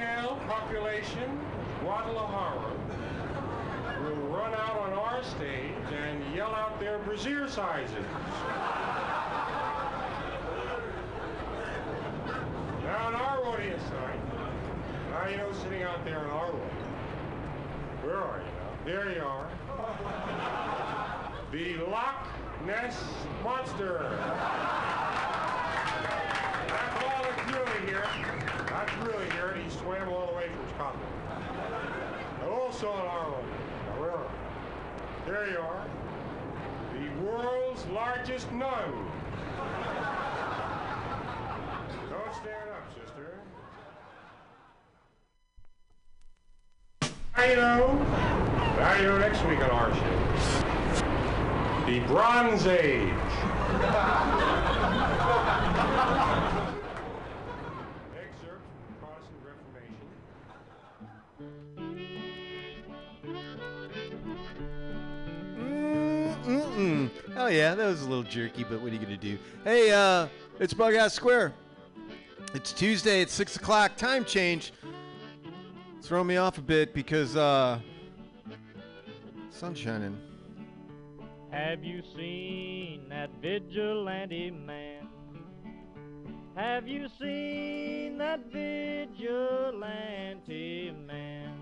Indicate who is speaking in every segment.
Speaker 1: female population, Guadalajara, will run out on our stage and yell out their brassiere sizes. Now in our audience tonight, now you know sitting out there in our audience. Where are you now? There you are. The Loch Ness Monster. That's all that's really here. That's really and all the way also in are you? There you are. The world's largest nun. Don't stand up, sister. Now you know. Now you know next week on our show. The Bronze Age.
Speaker 2: yeah, that was a little jerky, but what are you gonna do? Hey, uh, it's Bughouse Square. It's Tuesday. It's six o'clock. Time change. Throwing me off a bit because uh, sun's shining.
Speaker 3: Have you seen that vigilante man? Have you seen that vigilante man?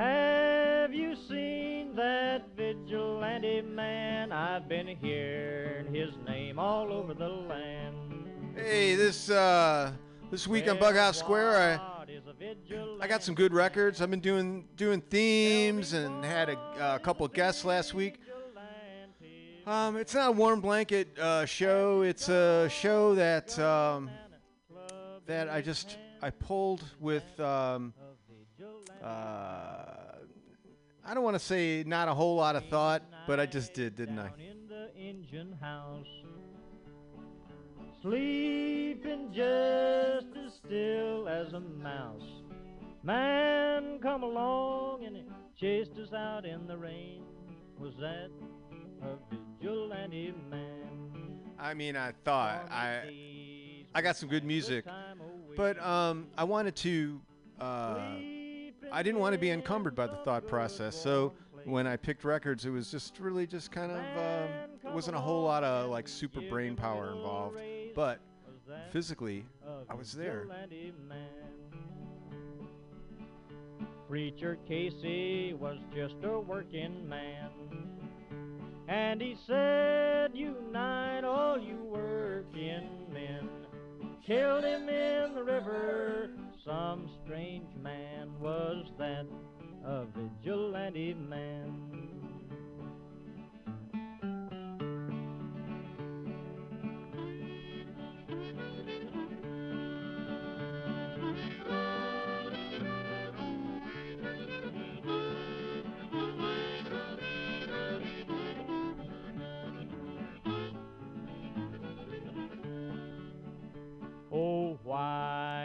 Speaker 3: Have you seen that vigilante man? I've been hearing his name all over the land.
Speaker 2: Hey, this uh, this week on Bughouse Square, I
Speaker 3: What is a vigilante?
Speaker 2: I got some good records. I've been doing doing themes and had a, a couple guests last week. Um, it's not a warm blanket uh, show. It's a show that um, that I just I pulled with. Um, uh, I don't want to say not a whole lot of thought, but I just did, didn't I?
Speaker 3: In the engine house, sleeping just as still as a mouse. Man come along and chased us out in the rain. Was that a vigilante man?
Speaker 2: I mean, I thought I I got some good music, but um, I wanted to. Uh, I didn't want to be encumbered by the thought process, so when I picked records, it was just really just kind of um, wasn't a whole lot of like super brain power involved, but physically I was there.
Speaker 3: Preacher Casey was just a working man. And he said, Unite all you working men. Killed him in the river. Some strange man was that, a vigilante man. Oh, why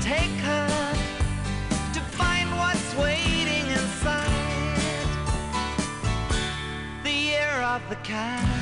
Speaker 4: take her to find what's waiting inside the of the cat?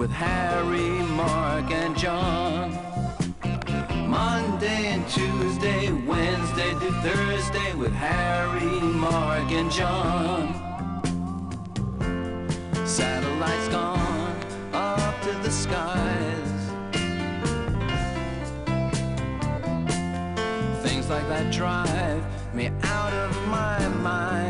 Speaker 5: With Harry, Mark, and John. Monday and Tuesday, Wednesday to Thursday with Harry, Mark, and John. Satellites gone up to the skies. Things like that drive me out of my mind.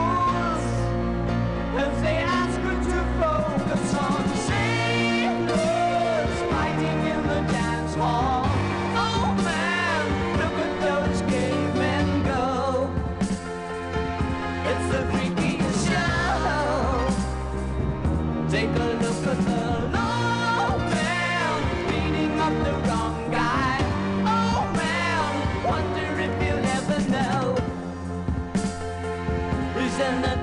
Speaker 4: and the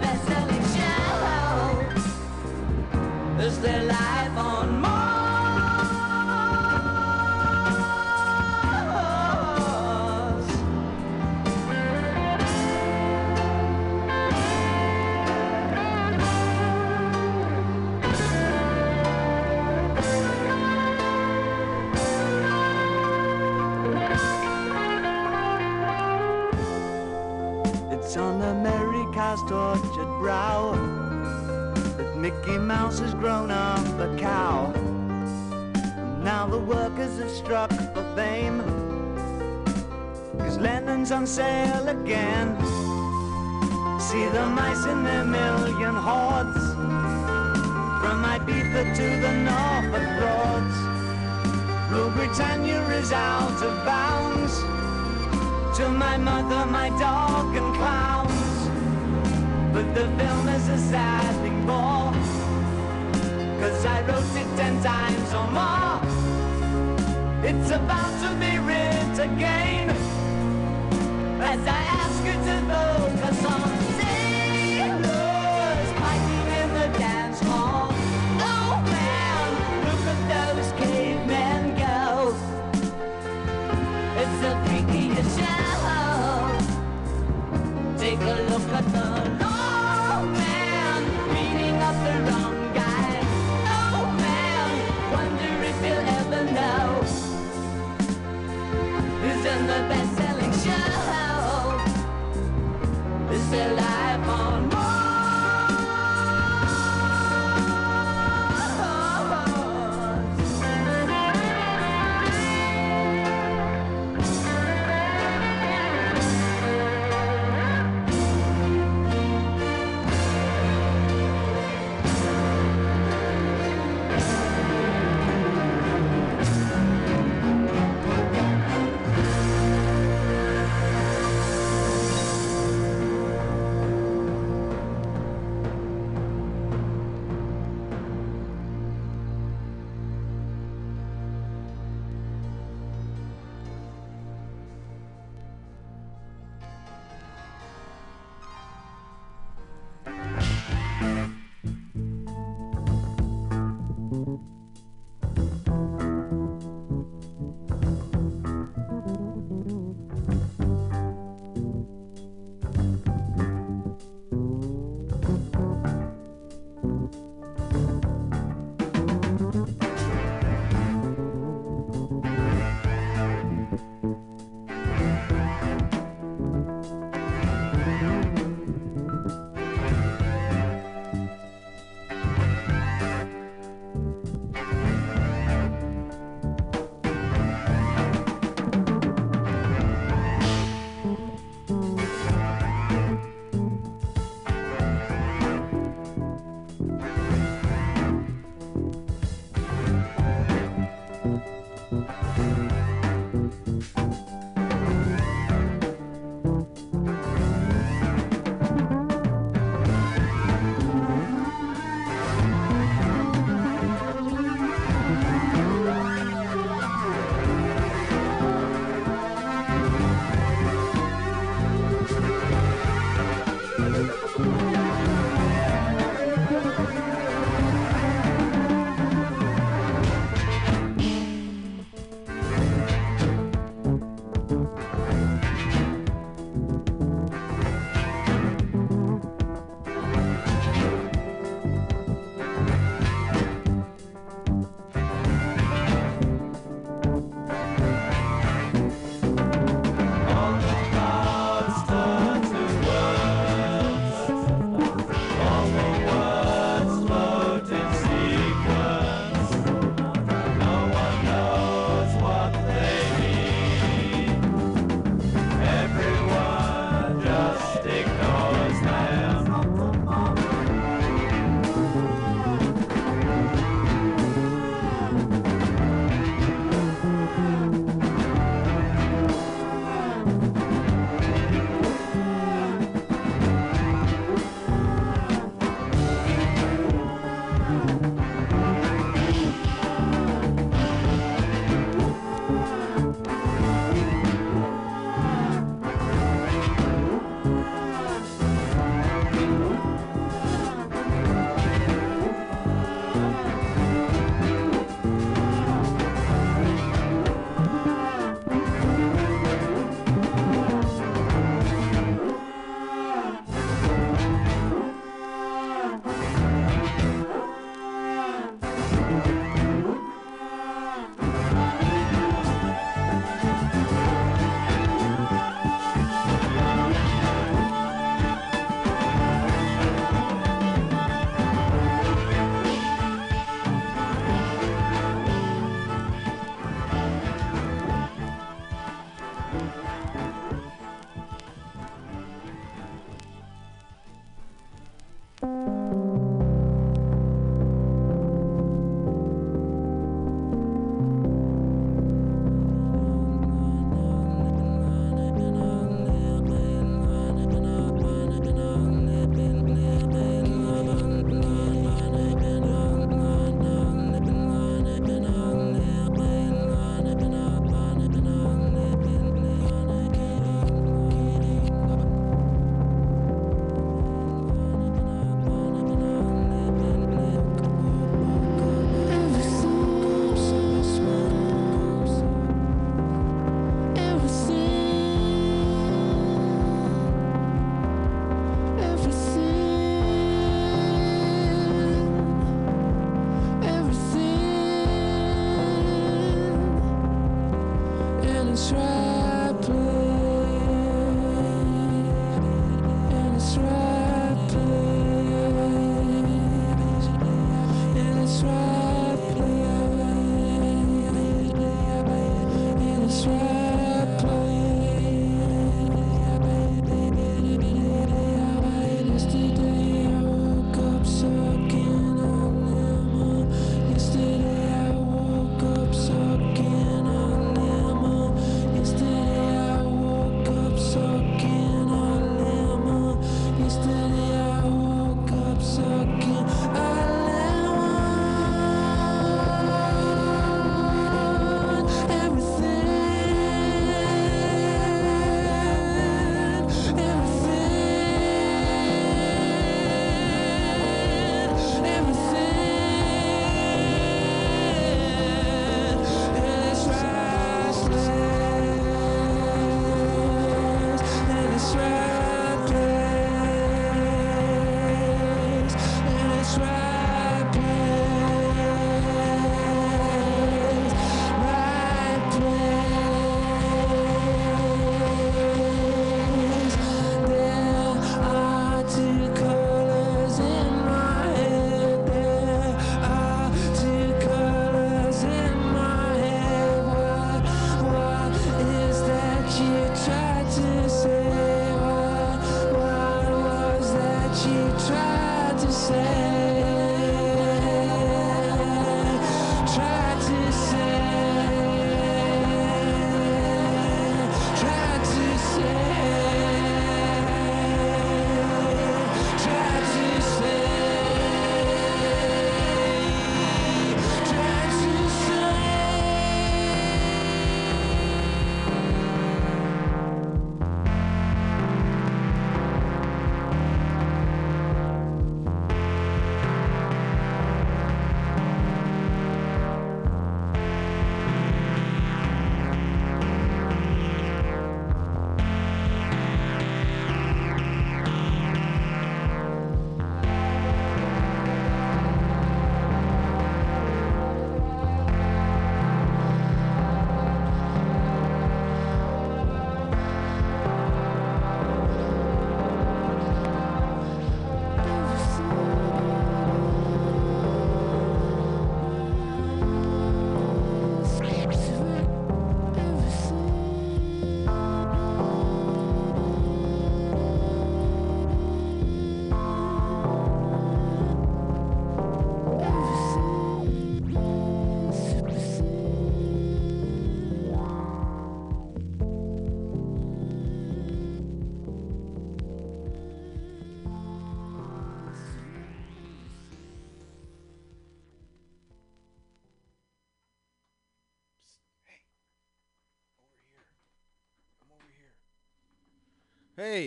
Speaker 4: again. See the mice in their million hordes. From Ibiza to the Norfolk Broads. Rule Britannia is out of bounds. To my mother, my dog, and clowns. But the film is a sad thing more. Cause I wrote it ten times or more. It's about to be writ again. I ask you to focus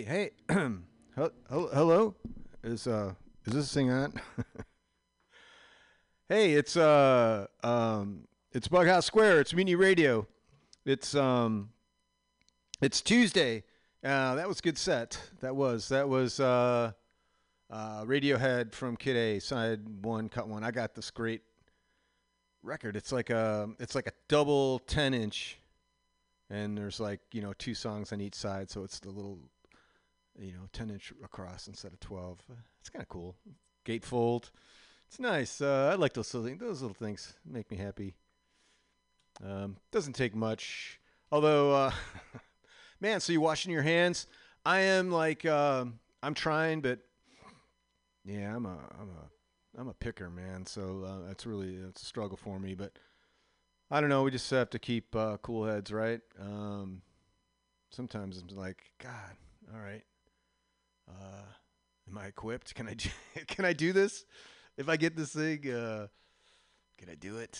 Speaker 2: Hey, hey, Hel- hel- hello. Is uh, is this thing on? hey, it's uh, um, it's Bughouse Square. It's Mutiny Radio. It's um, it's Tuesday. Uh, that was a good set. That was that was uh, uh, Radiohead from Kid A, side one, cut one. I got this great record. It's like a it's like a double ten inch and there's like you know two songs on each side, so it's the little you know 10 inch across instead of 12. It's kind of cool. Gatefold. It's nice. Uh, I like those little things. Those little things make me happy. Um, doesn't take much, although uh, man. So you washing your hands? I am like um I'm trying, but yeah, I'm a I'm a I'm a picker, man. So uh, that's really it's a struggle for me, but. I don't know. We just have to keep uh, cool heads, right? Um, sometimes I'm like, God, all right. Uh, am I equipped? Can I do, can I do this? If I get this thing, uh, can I do it?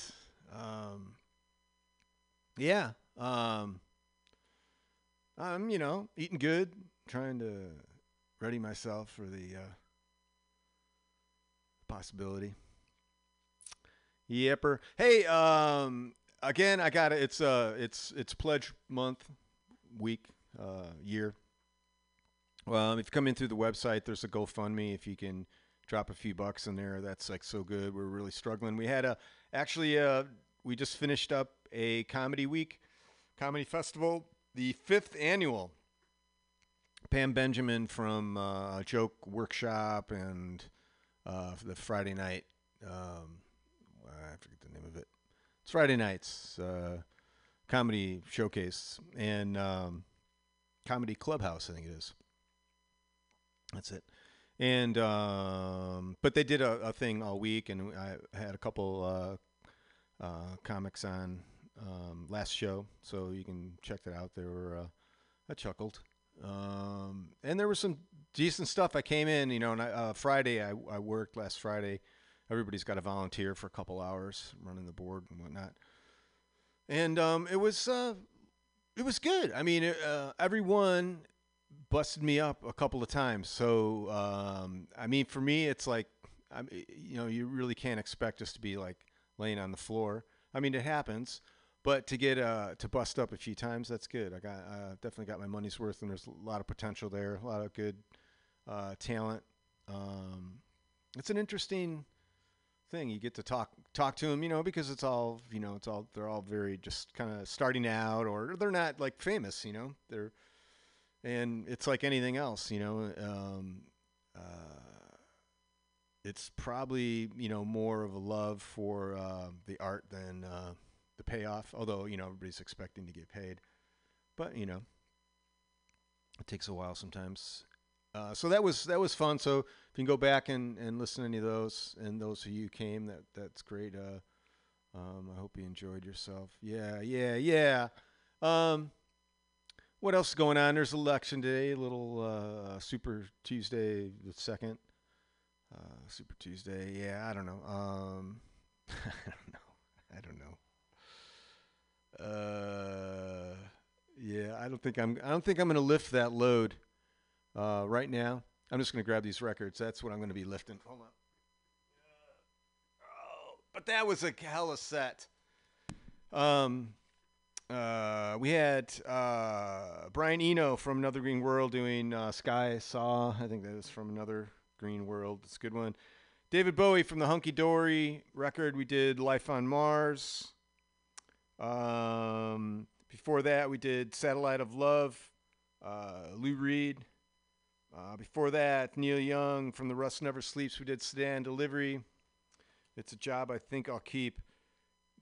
Speaker 2: Um, yeah. Um, I'm, you know, eating good, trying to ready myself for the uh, possibility. Yepper. Hey, um, again, I got it. It's uh, it's it's pledge month, week, uh, year. Well, if you come in through the website, there's a GoFundMe. If you can drop a few bucks in there, that's like so good. We're really struggling. We had a actually, uh, we just finished up a comedy week, comedy festival, the fifth annual. Pam Benjamin from uh, Joke Workshop and uh, the Friday night. Um, I forget the name of it. It's Friday nights uh, comedy showcase and um, comedy clubhouse. I think it is. That's it. And um, but they did a, a thing all week, and I had a couple uh, uh, comics on um, last show, so you can check that out. They were uh, I chuckled, um, and there was some decent stuff. I came in, you know, and I, uh, Friday I, I worked last Friday everybody's got to volunteer for a couple hours running the board and whatnot. And um, it was uh, it was good. I mean, uh, everyone busted me up a couple of times. So um, I mean, for me, it's like I you know you really can't expect us to be like laying on the floor. I mean, it happens, but to get uh, to bust up a few times, that's good. I got uh, definitely got my money's worth, and there's a lot of potential there, a lot of good uh, talent. Um, it's an interesting thing. You get to talk talk to them, you know, because it's all you know, it's all they're all very just kind of starting out, or they're not like famous, you know. They're and it's like anything else, you know. Um, uh, it's probably you know more of a love for uh, the art than uh, the payoff. Although you know everybody's expecting to get paid, but you know it takes a while sometimes. Uh, so that was that was fun. So if you can go back and, and listen to any of those, and those of you came, that that's great. Uh, um, I hope you enjoyed yourself. Yeah, yeah, yeah. Um, what else is going on? There's election day, little uh, Super Tuesday the second. Uh, Super Tuesday. Yeah, I don't know. Um, I don't know. I don't know. Uh, yeah, I don't think I'm. I don't think I'm going to lift that load uh, right now. I'm just going to grab these records. That's what I'm going to be lifting. Hold on. Oh, but that was a hella set. Um, uh, we had uh, Brian Eno from Another Green World doing uh, Sky Saw. I think that is from Another Green World. It's a good one. David Bowie from the Hunky Dory record. We did Life on Mars. Um, before that, we did Satellite of Love. Uh, Lou Reed. Uh, before that, Neil Young from The Rust Never Sleeps. We did Sedan Delivery. It's a job I think I'll keep.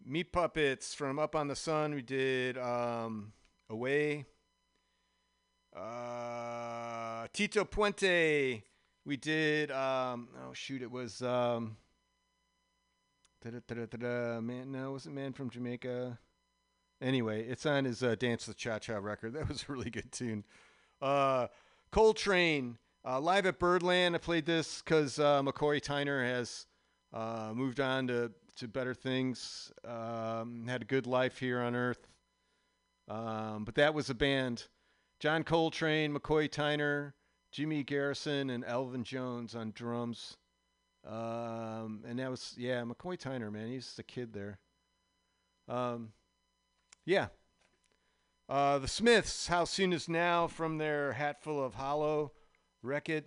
Speaker 2: Meat Puppets from Up on the Sun. We did um, Away. Uh, Tito Puente. We did. Um, oh shoot! It was. Um, man, no, it was it Man from Jamaica? Anyway, it's on his uh, Dance the Cha Cha record. That was a really good tune. Uh, Coltrane, uh, live at Birdland. I played this because uh, McCoy Tyner has uh, moved on to, to better things, um, had a good life here on Earth. Um, but that was a band John Coltrane, McCoy Tyner, Jimmy Garrison, and Elvin Jones on drums. Um, and that was, yeah, McCoy Tyner, man. He's the kid there. Um, yeah. Uh, the Smiths, How Soon Is Now from their Hatful of Hollow record.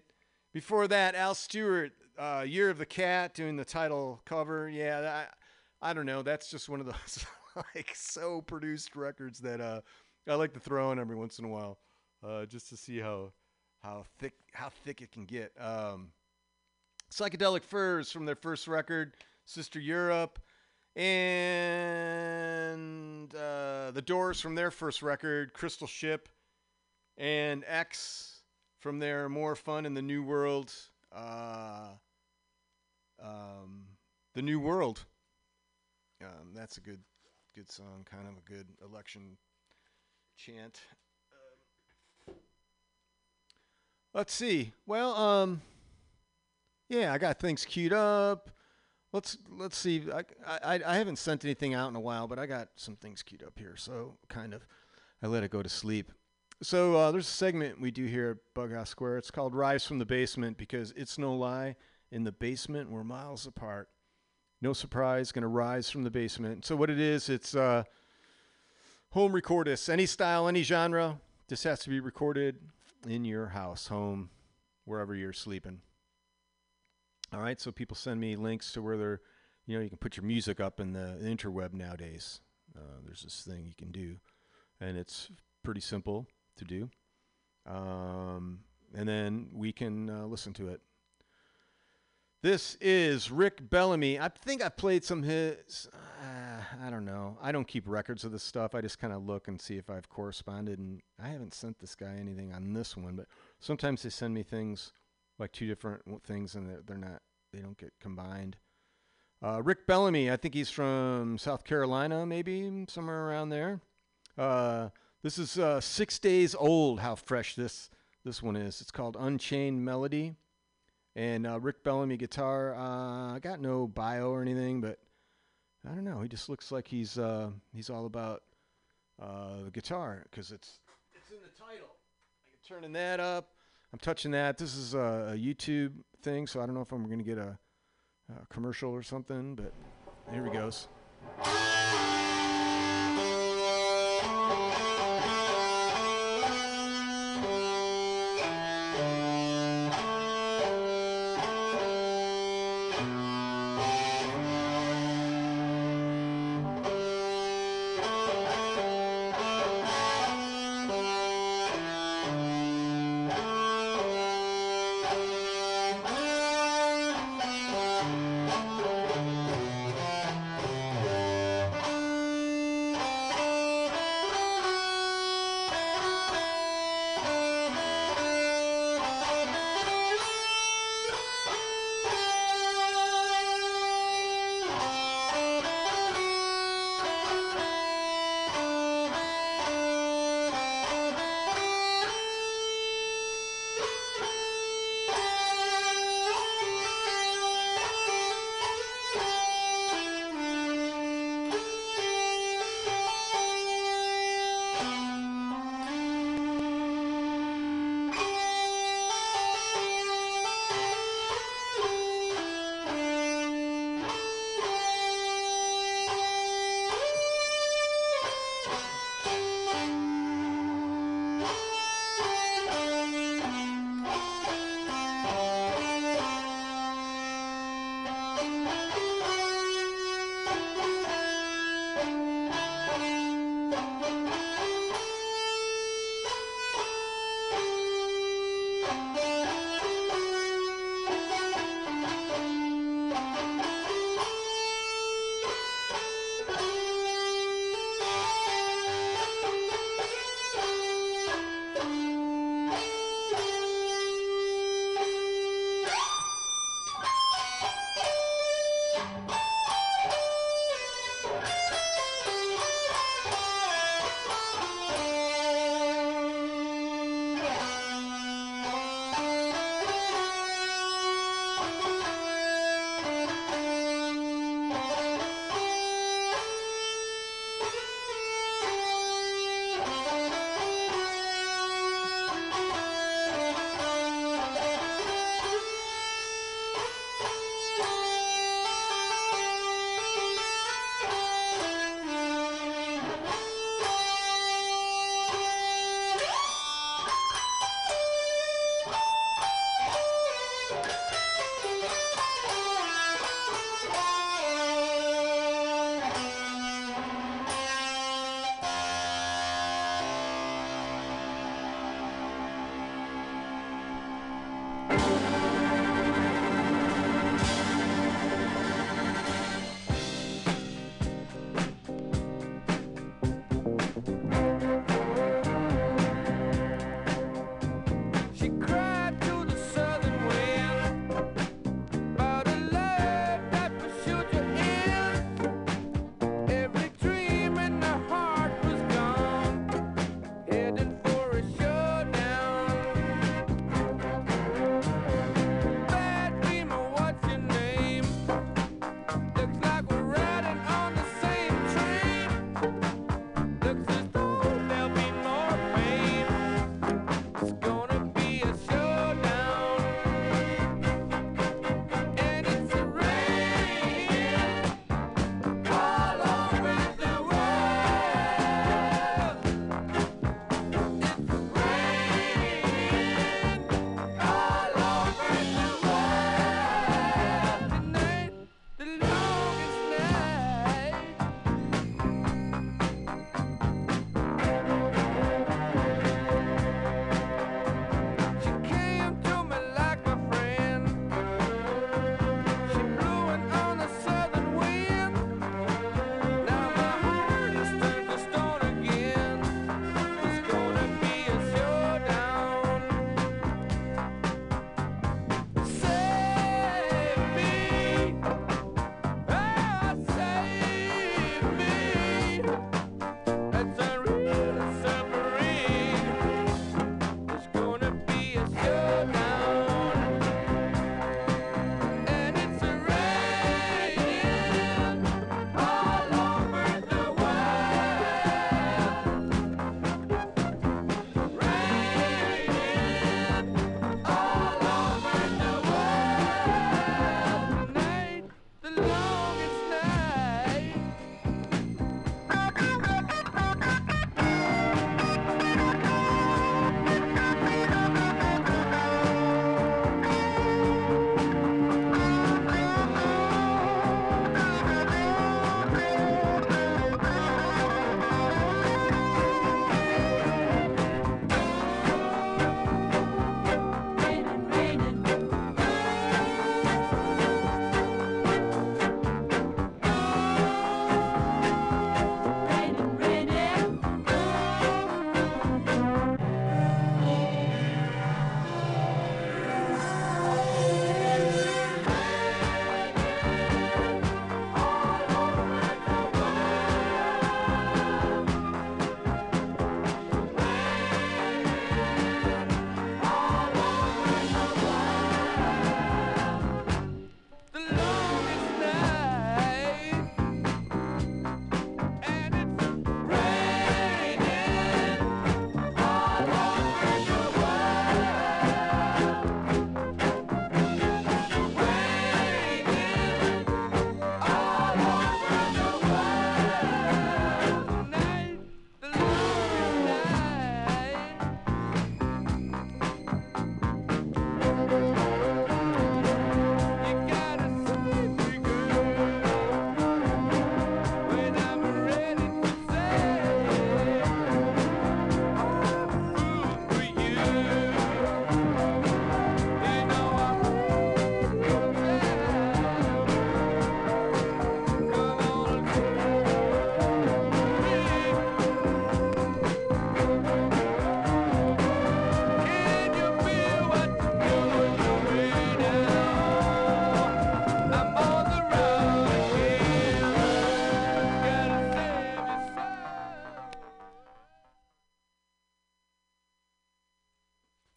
Speaker 2: Before that, Al Stewart, uh, Year of the Cat, doing the title cover. Yeah, I, I don't know. That's just one of those like so produced records that uh, I like to throw in every once in a while, uh, just to see how how thick how thick it can get. Um, Psychedelic Furs from their first record, Sister Europe, and uh, The Doors from their first record, Crystal Ship, and X from there, More Fun in the New World, uh, um, The New World. Um, that's a good, good song, kind of a good election chant. Um, let's see. Well, um, yeah, I got things queued up. Let's let's see. I, I I haven't sent anything out in a while, but I got some things queued up here. So kind of, I let it go to sleep. So uh, there's a segment we do here at Bughouse Square. It's called "Rise from the Basement" because it's no lie. In the basement, we're miles apart. No surprise, going to rise from the basement. So what it is, it's uh, home recordists, any style, any genre. This has to be recorded in your house, home, wherever you're sleeping. All right, so people send me links to where they're, you know, you can put your music up in the interweb nowadays. Uh, there's this thing you can do, and it's pretty simple to do. Um, and then we can uh, listen to it. This is Rick Bellamy. I think I played some his. Uh, I don't know. I don't keep records of this stuff. I just kind of look and see if I've corresponded. And I haven't sent this guy anything on this one, but sometimes they send me things like two different things, and they're, they're not. They don't get combined. Uh, Rick Bellamy. I think he's from South Carolina, maybe somewhere around there. Uh, this is uh, six days old. How fresh this this one is. It's called Unchained Melody. And uh, Rick Bellamy guitar. Uh, I got no bio or anything, but I don't know. He just looks like he's uh, he's all about uh, the guitar because it's it's in the title. I'm turning that up. I'm touching that. This is a, YouTube thing, so I don't know if I'm going to get a, a commercial or something, but here he goes.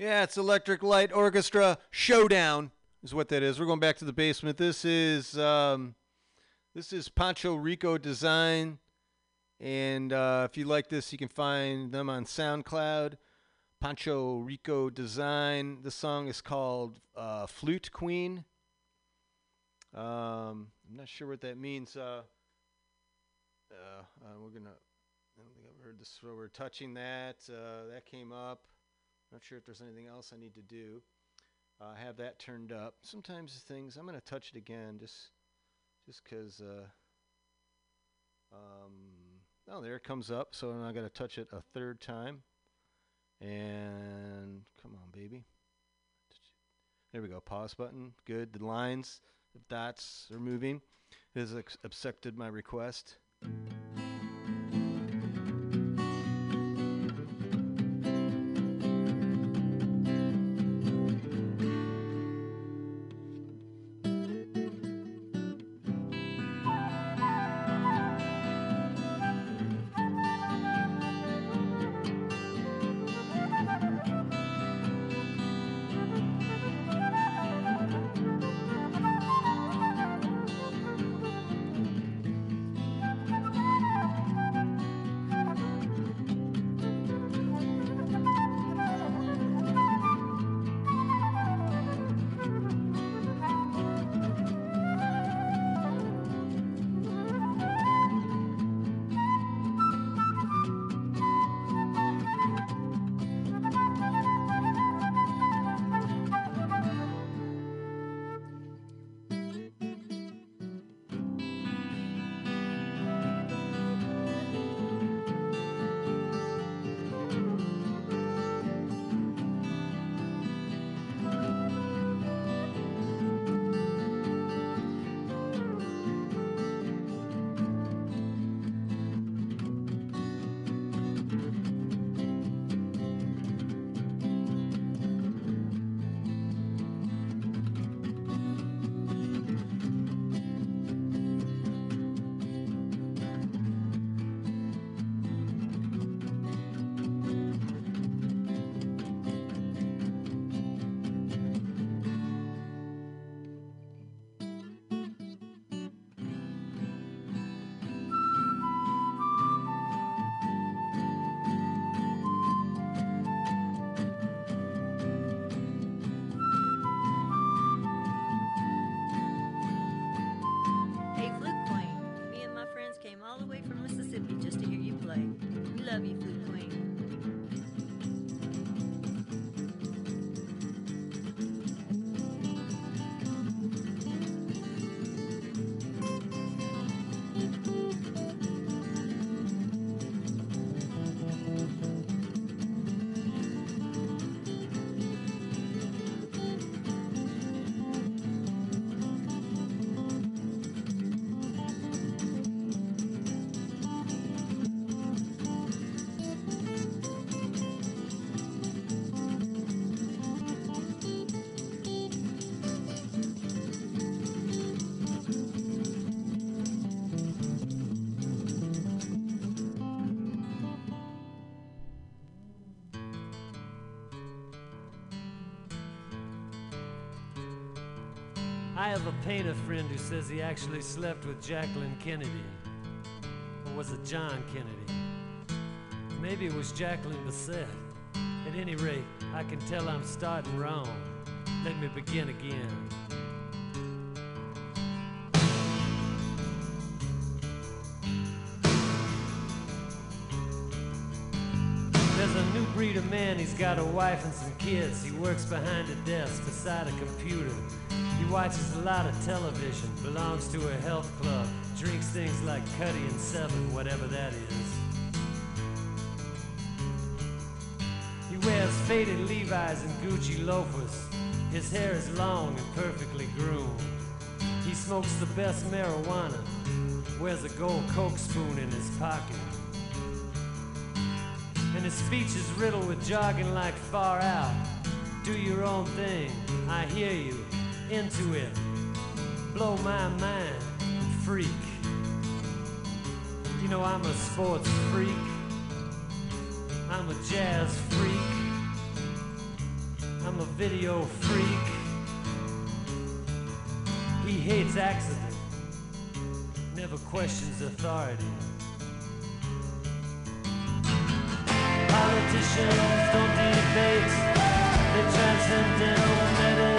Speaker 2: Yeah, it's Electric Light Orchestra Showdown is what that is. We're going back to the basement. This is um, this is Pancho Rico Design, and uh, if you like this, you can find them on SoundCloud. Pancho Rico Design. The song is called uh, Flute Queen. Um, I'm not sure what that means. Uh, uh we're gonna. I don't think I've heard this. We're touching that. Uh, that came up. Not sure if there's anything else I need to do. Uh, have that turned up. Sometimes things, I'm going to touch it again just just because, uh, um, oh, there it comes up. So I'm not going to touch it a third time. And come on, baby. There we go. Pause button. Good. The lines, the dots are moving. It has accepted my request.
Speaker 6: Painter friend who says he actually slept with Jacqueline Kennedy. Or was it John Kennedy? Maybe it was Jacqueline Bisset. At any rate, I can tell I'm starting wrong. Let me begin again. There's a new breed of man, he's got a wife and some kids. He works behind a desk beside a computer. He watches a lot of television, belongs to a health club, drinks things like Cutty and Seven, whatever that is. He wears faded Levi's and Gucci loafers. His hair is long and perfectly groomed. He smokes the best marijuana, wears a gold Coke spoon in his pocket. And his speech is riddled with jargon like far out. Do your own thing, I hear you, into it. Blow my mind, freak. You know, I'm a sports freak. I'm a jazz freak. I'm a video freak. He hates accident, never questions authority. Politicians don't debate, they transcendental meditate.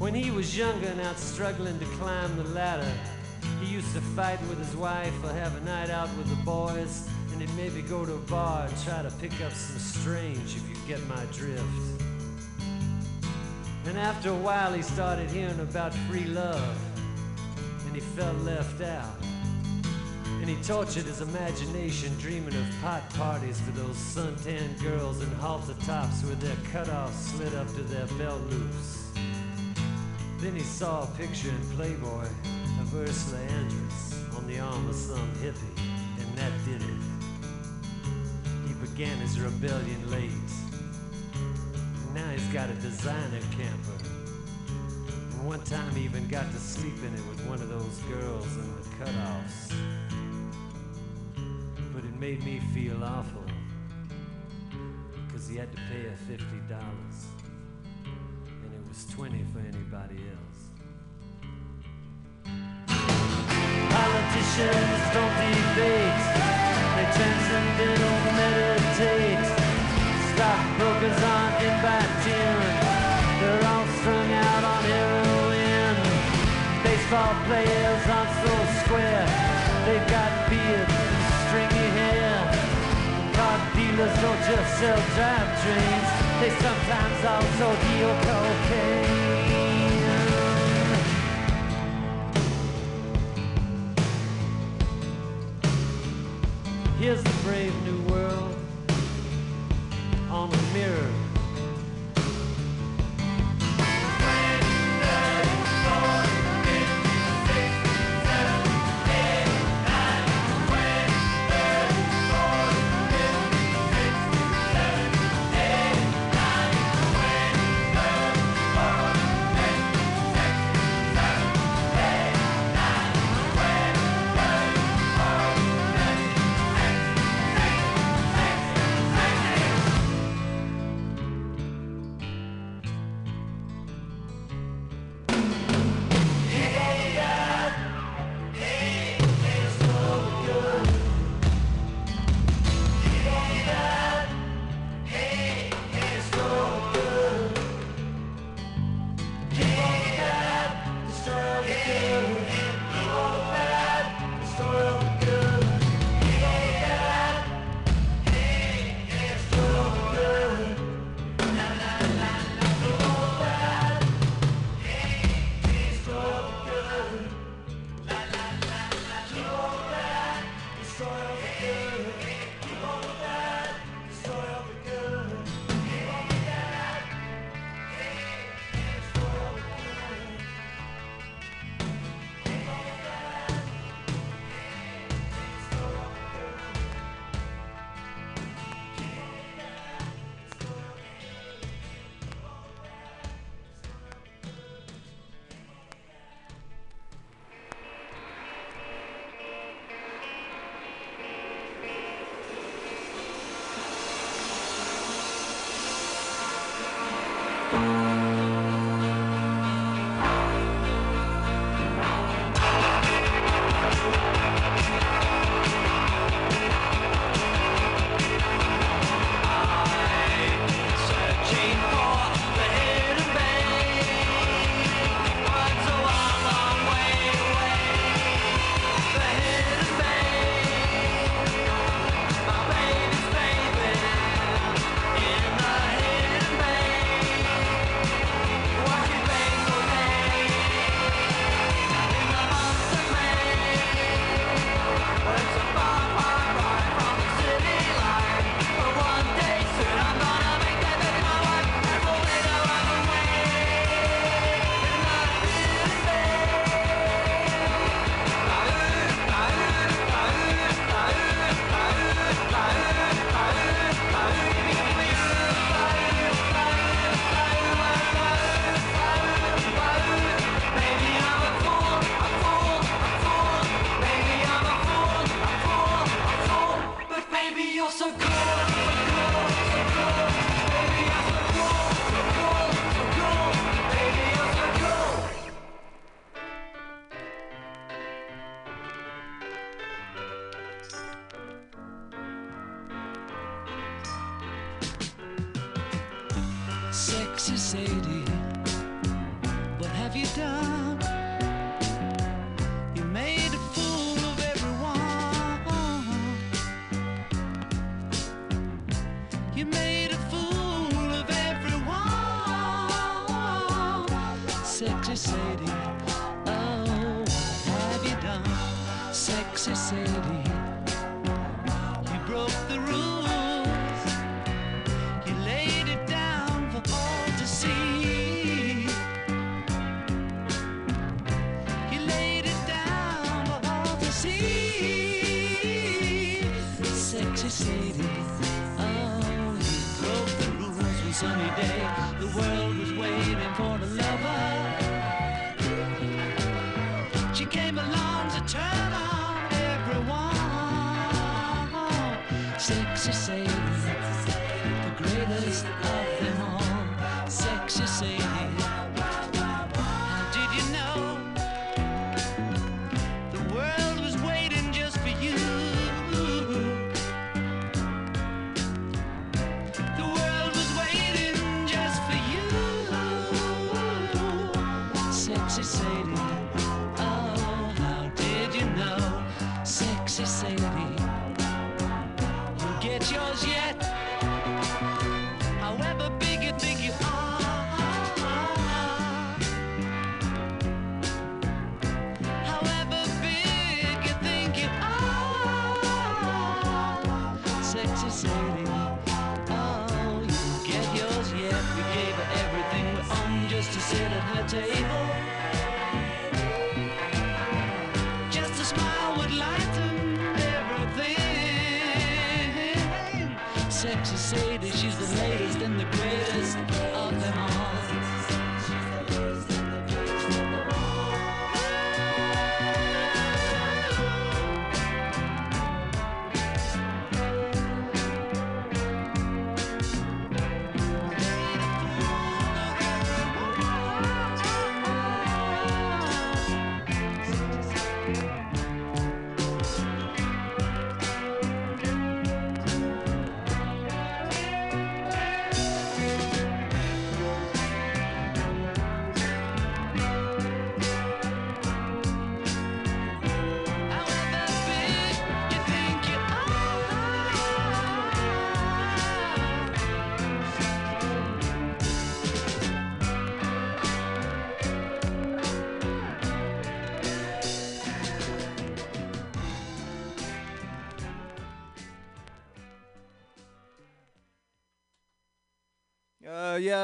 Speaker 6: When he was younger and out struggling to climb the ladder, he used to fight with his wife or have a night out with the boys, and he'd maybe go to a bar and try to pick up some strange, if you get my drift. And after a while, he started hearing about free love, and he felt left out. He tortured his imagination, dreaming of pot parties with those suntan girls in halter tops with their cutoffs slid up to their belt loops. Then he saw a picture in Playboy of Ursula Andress on the arm of some hippie, and that did it. He began his rebellion late. Now he's got a designer camper. And one time he even got to sleep in it with one of those girls in the cutoffs. Made me feel awful. Cause he had to pay her fifty dollars. And it was twenty for anybody else. Politicians don't debate. Don't just sell drive trains. They sometimes also deal cocaine. Here's the brave new world on
Speaker 4: the
Speaker 2: mirror.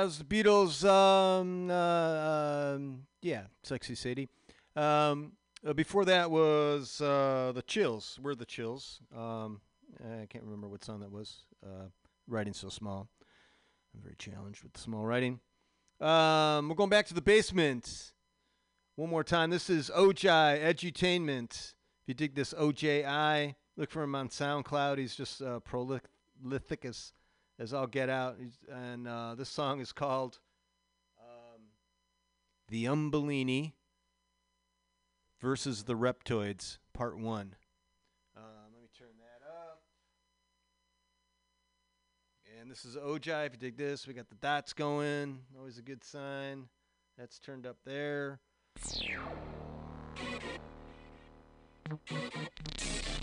Speaker 2: Was the Beatles. Um, uh, um, yeah, Sexy Sadie. Um, uh, before that was uh, the Chills. We're the Chills. Um, I can't remember what song that was. Uh, writing so small. I'm very challenged with small writing. Um, we're going back to the basement. One more time. This is Ojai Edutainment. If you dig this OJI, look for him on SoundCloud. He's just uh, prolific as, as I'll get out. And uh, this song is called um, The Umbellini versus the Reptoids, Part 1. Um, let me turn that up. And this is Ojai. If you dig this, we got the dots going. Always a good sign. That's turned up there.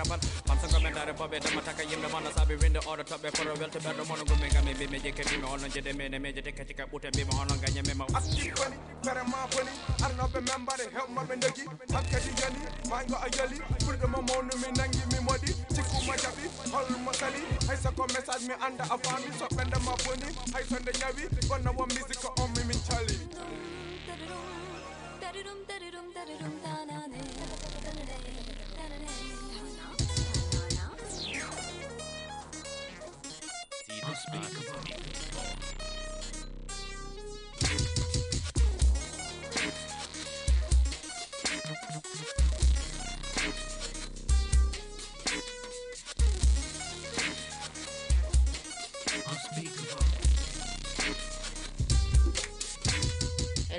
Speaker 7: pala dapat Pansa komentare på bete mataka yimɓe mana saabi winde oɗo toɓɓe koto welte ɓerɗo mono gummi gam mi mbimi jekke mbimi onno jede mene meje tekka cika ɓuute mbimi onno gaña mima
Speaker 8: Asti boni, pere ma boni Arnoɓe membare heɓmaɓe dogi Hakkadi jani, maygo a yali Ɓurɗo mo mawnu mi nangi mi moɗi Cikkuma jaɓi, holmo sali Hay sako message mi anda a faami So ɓende ma boni, hay sonde ñawi Bonna wo musique on mi min
Speaker 9: El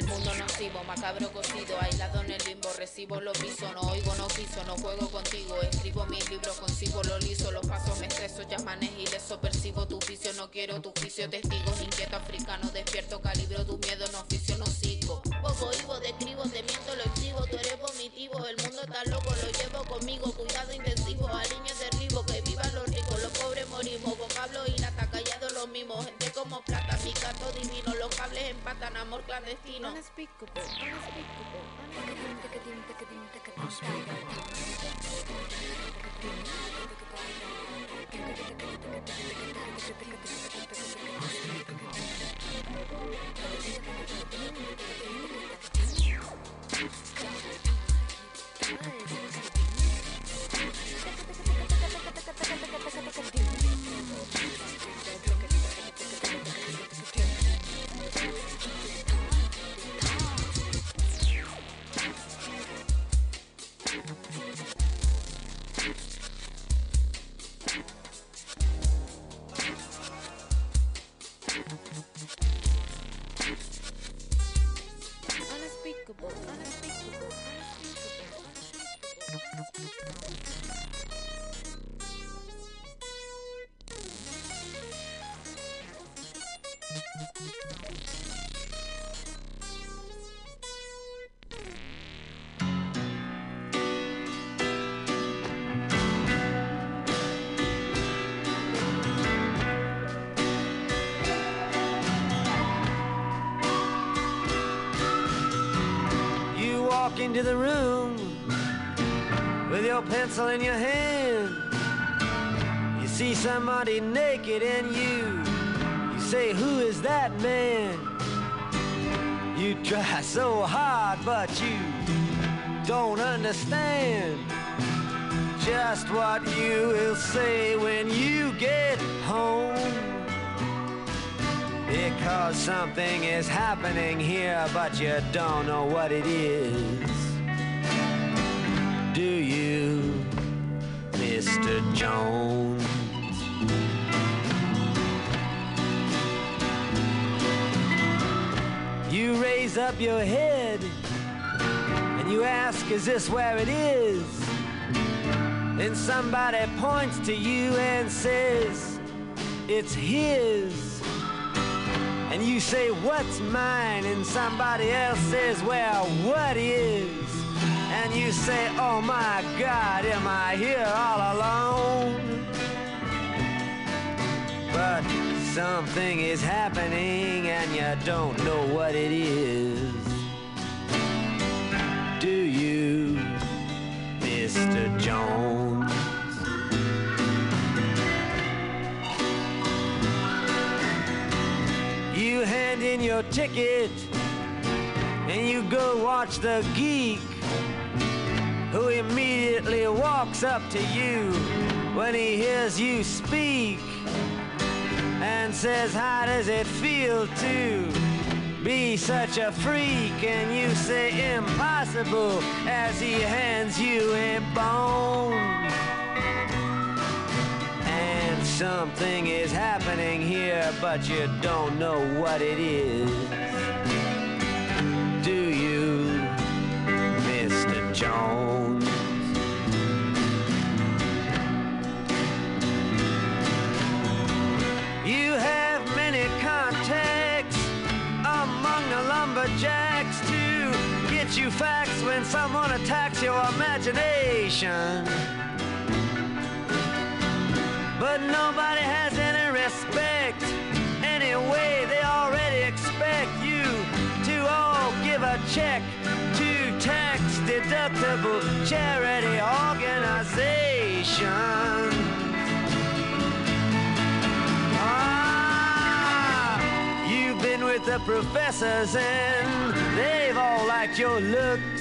Speaker 9: mundo nocivo, macabro cocido, aislado en el limbo, recibo lo piso, no oigo, no piso, no juego contigo, escribo mis libros, consigo lo liso, los pasos me estreso, llamanes ileso, percibo tu vicio, no quiero tu juicio, testigos, inquieto africano, despierto, calibro tu miedo, no oficio, no sigo. Poco vivo, describo, te miento, lo exhibo, tú eres vomitivo, el mundo está loco, lo llevo conmigo, cuidado intensivo, alineo derribo, que vivan los ricos, los pobres morimos, vocablo y lata, callado lo mismo, gente como plata, mi gato divino, los cables empatan, amor clandestino. Unspeakable,
Speaker 5: but you don't know what it is. Do you, Mr. Jones? You raise up your head and you ask, Is this where it is? Then somebody points to you and says, It's his. And you say, What's mine? And somebody else says, Well, what is? And you say, Oh my God, am I here all alone? But something is happening and you don't know what it is. Do you, Mr. Jones? You hand in your ticket and you go watch the geek who immediately walks up to you when he hears you speak and says, How does it feel to be such a freak? And you say, Impossible, as he hands you a bone. Something is happening here, but you don't know what it is. Do you, Mr. Jones? You have many contacts among the lumberjacks to get you facts when someone attacks your imagination. But nobody has any respect. Anyway, they already expect you to all give a check to tax deductible charity organization. Ah, you've been with the professors and they've all liked your looks.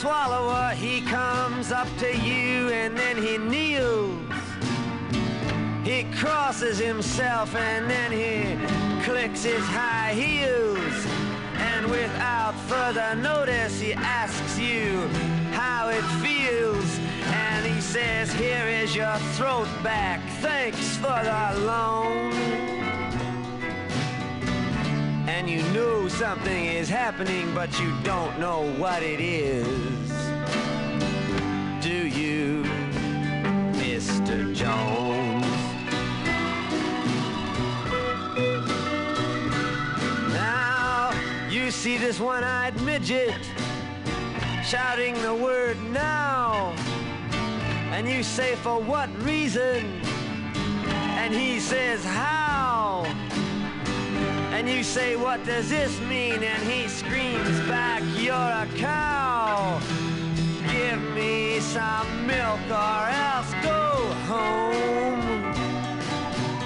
Speaker 5: Swallower, he comes up to you and then he kneels. He crosses himself and then he clicks his high heels. And without further notice, he asks you how it feels. And he says, Here is your throat back. Thanks for the loan. And you know something is happening, but you don't know what it is. Do you, Mr. Jones? Now you see this one-eyed midget shouting the word now. And you say, for what reason? And he says, how? And you say, what does this mean? And he screams back, you're a cow. Give me some milk or else go home.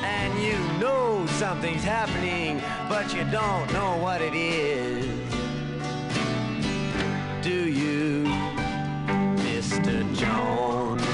Speaker 5: And you know something's happening, but you don't know what it is. Do you, Mr. Jones?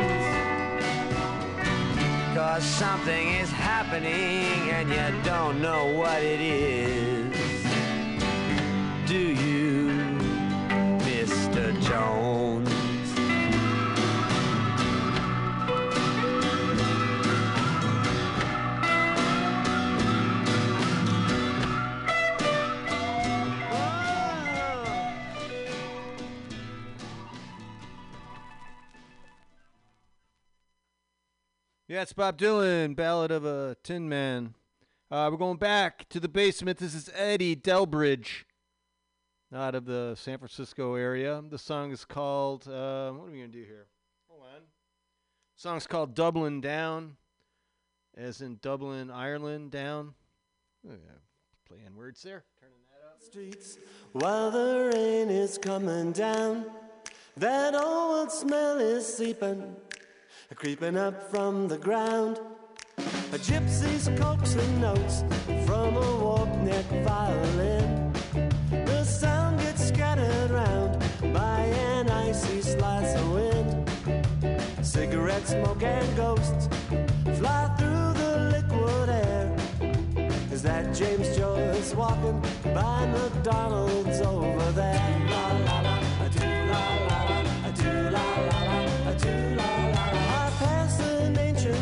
Speaker 5: Cause something is happening and you don't know what it is. Do you, Mr. Jones?
Speaker 2: Yeah, it's Bob Dylan, Ballad of a Thin Man. Uh, we're going back to the basement. This is Eddie Delbridge, out of the San Francisco area. The song is called, uh, what are we going to do here? Hold on. The song's called Dublin Down, as in Dublin, Ireland, down. Oh, yeah, playing words there. Turning that up.
Speaker 10: streets while the rain is coming down. That old smell is sleeping, creeping up from the ground. A gypsy's coaxing notes from a warp neck violin. The sound gets scattered round by an icy slice of wind. Cigarette smoke and ghosts fly through the liquid air. Is that James Joyce walking by McDonald's over there? La la la, a do la la, a do la la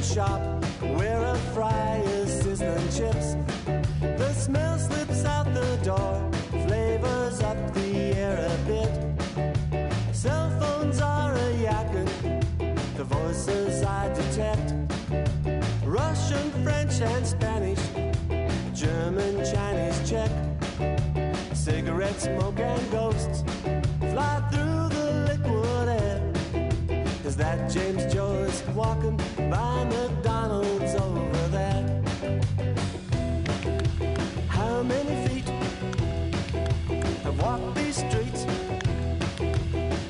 Speaker 10: shop where a fry is sizzling chips. The smell slips out the door, flavors up the air a bit. Cell phones are a yakking, the voices I detect. Russian, French, and Spanish. German, Chinese, Czech. Cigarette smoke and ghosts fly through the liquid that James Joyce walking by McDonald's over there? How many feet have walked these streets?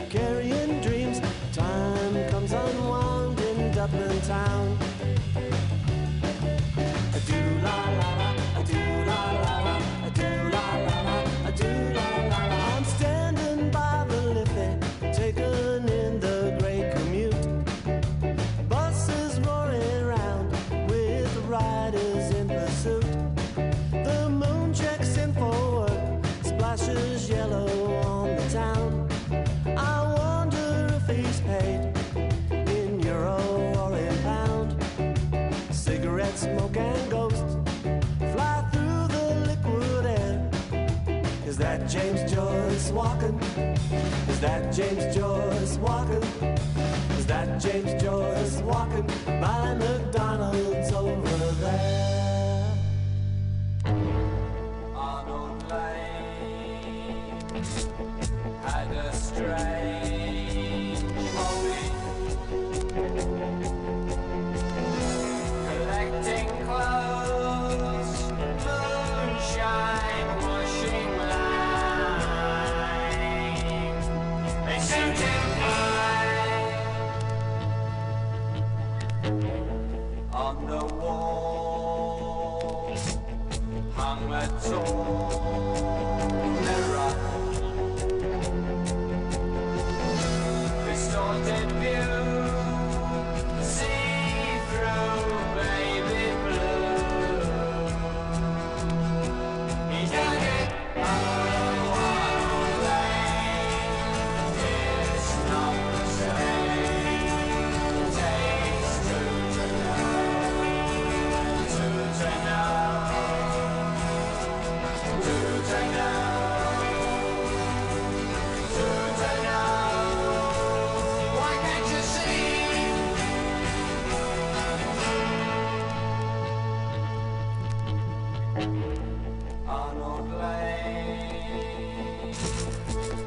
Speaker 10: Carrying dreams, time comes unwound in Dublin town. Do la la
Speaker 4: Is that James Joyce walking? Is that James Joyce walking by McDonald's over there?
Speaker 5: Arnold Layne had a stray. soul.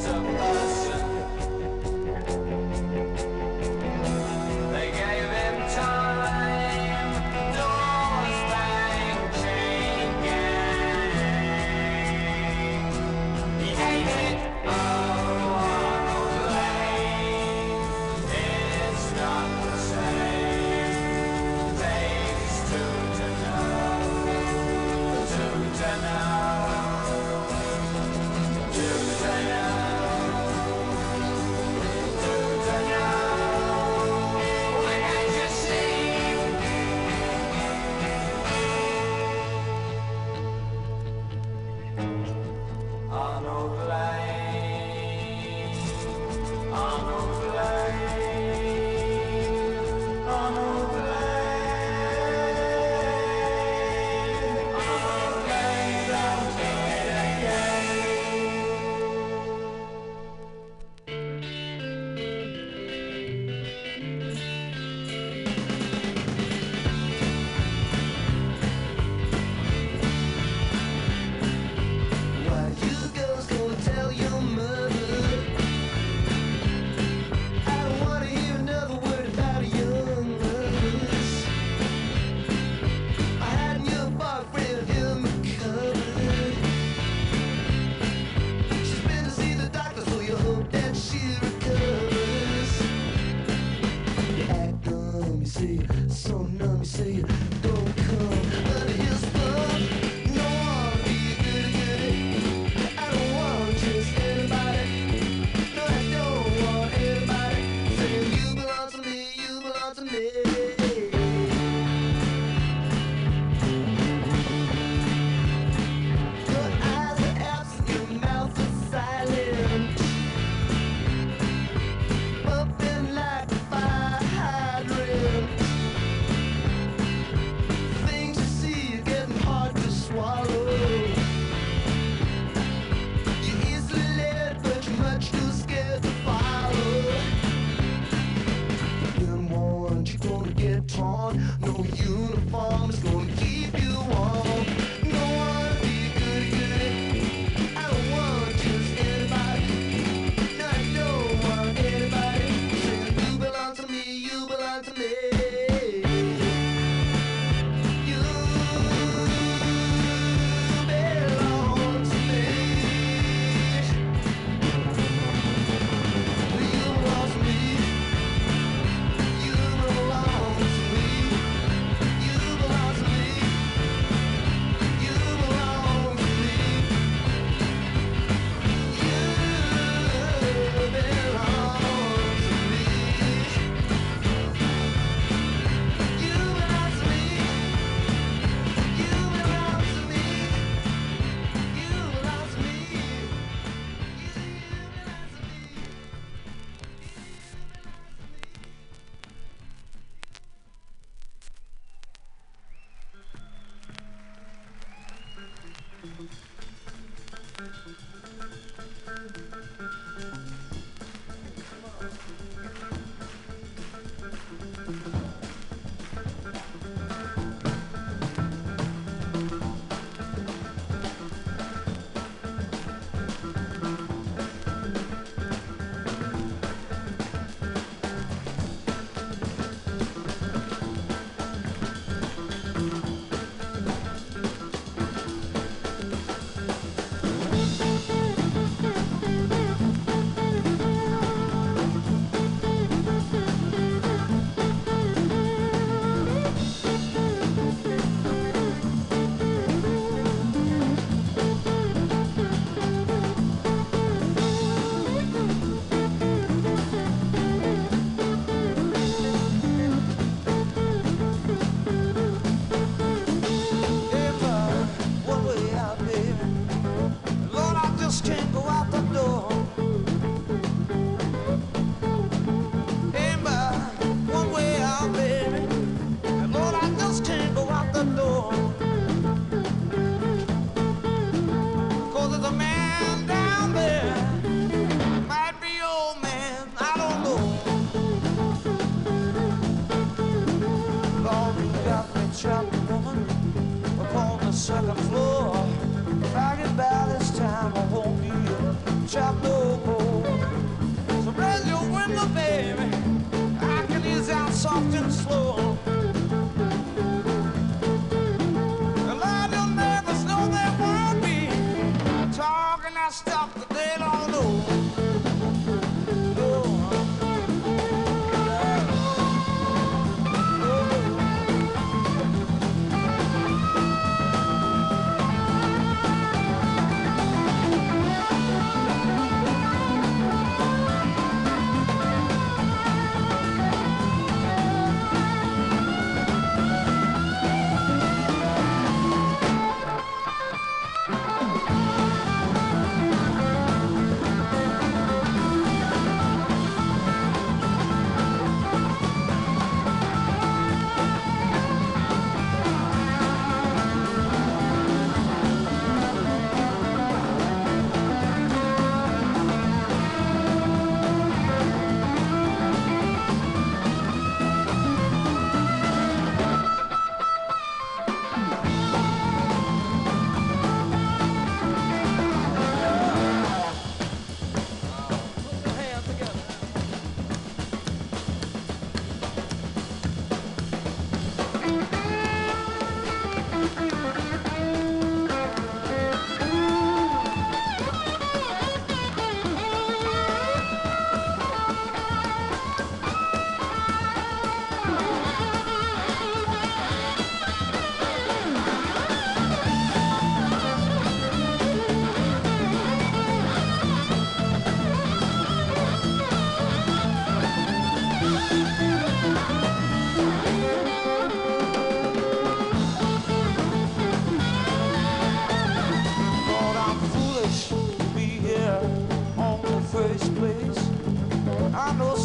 Speaker 5: to
Speaker 8: us.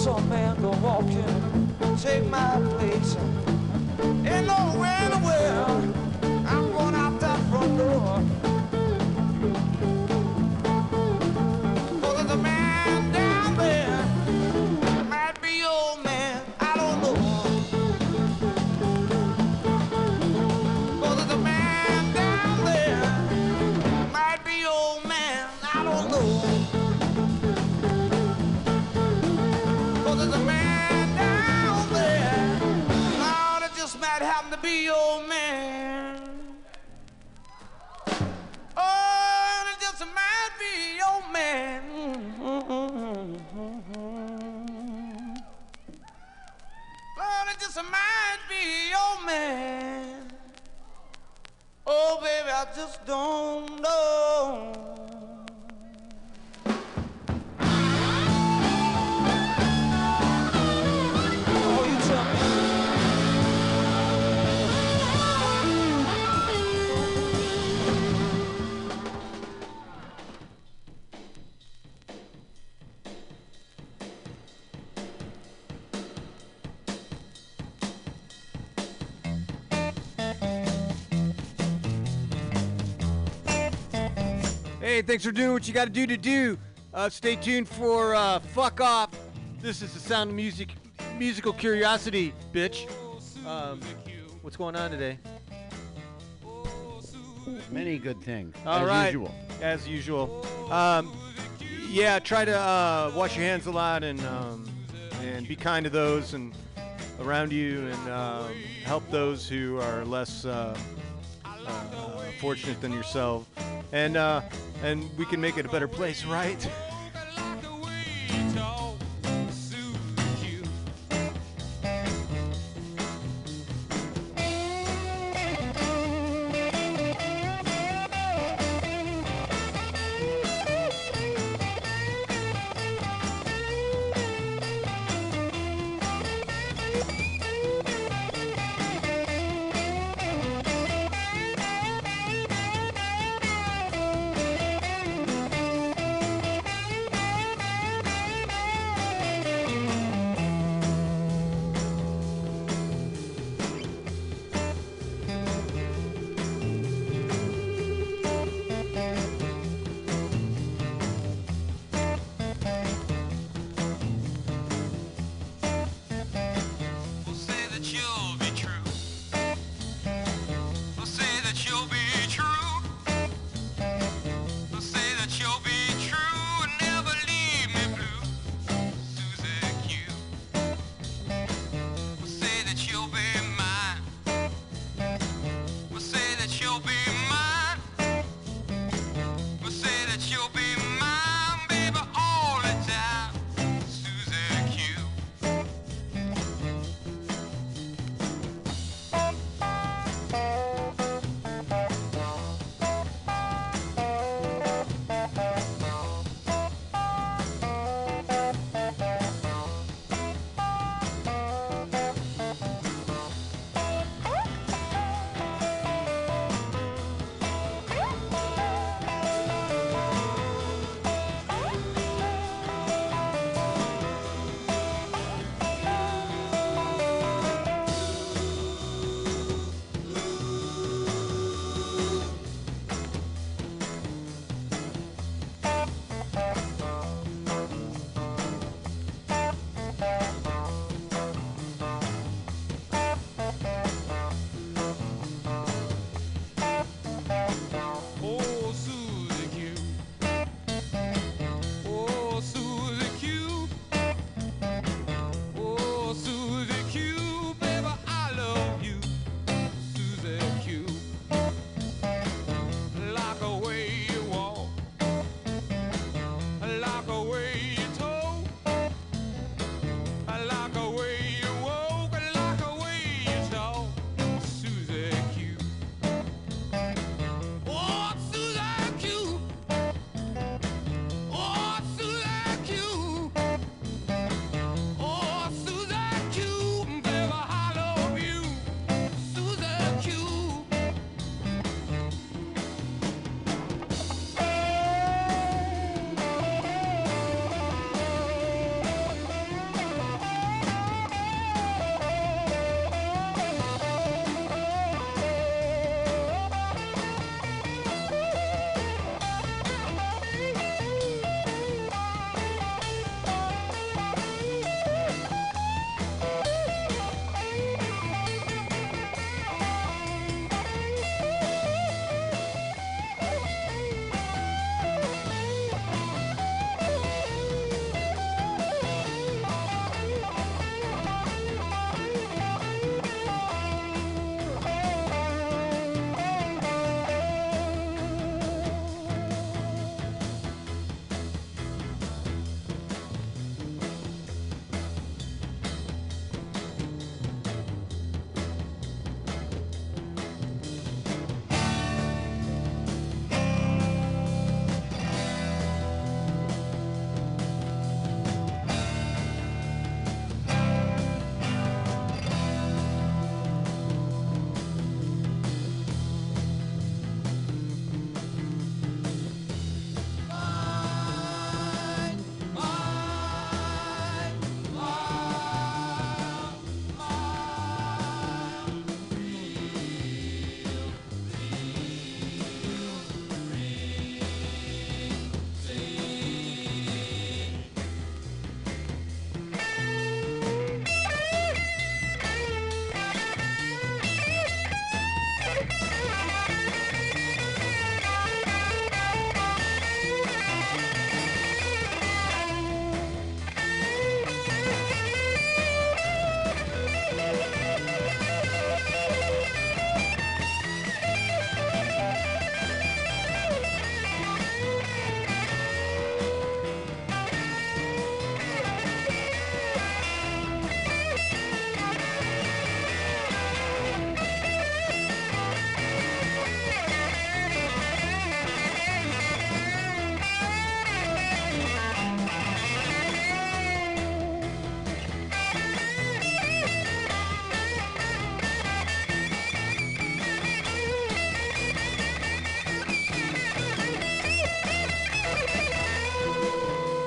Speaker 8: Some man go walk in, take my place. Ain't nowhere in the I just don't know.
Speaker 2: Hey, thanks for doing what you got to do to do. Uh, stay tuned for uh, Fuck Off. This is the sound of music, musical curiosity, bitch. Um, what's going on today?
Speaker 11: Many good things.
Speaker 2: All
Speaker 11: as
Speaker 2: right,
Speaker 11: usual.
Speaker 2: As usual. Um, yeah, try to uh, wash your hands a lot and um, and be kind to those and around you and um, help those who are less uh, uh, fortunate than yourself. And uh, and we can make it a better place, right?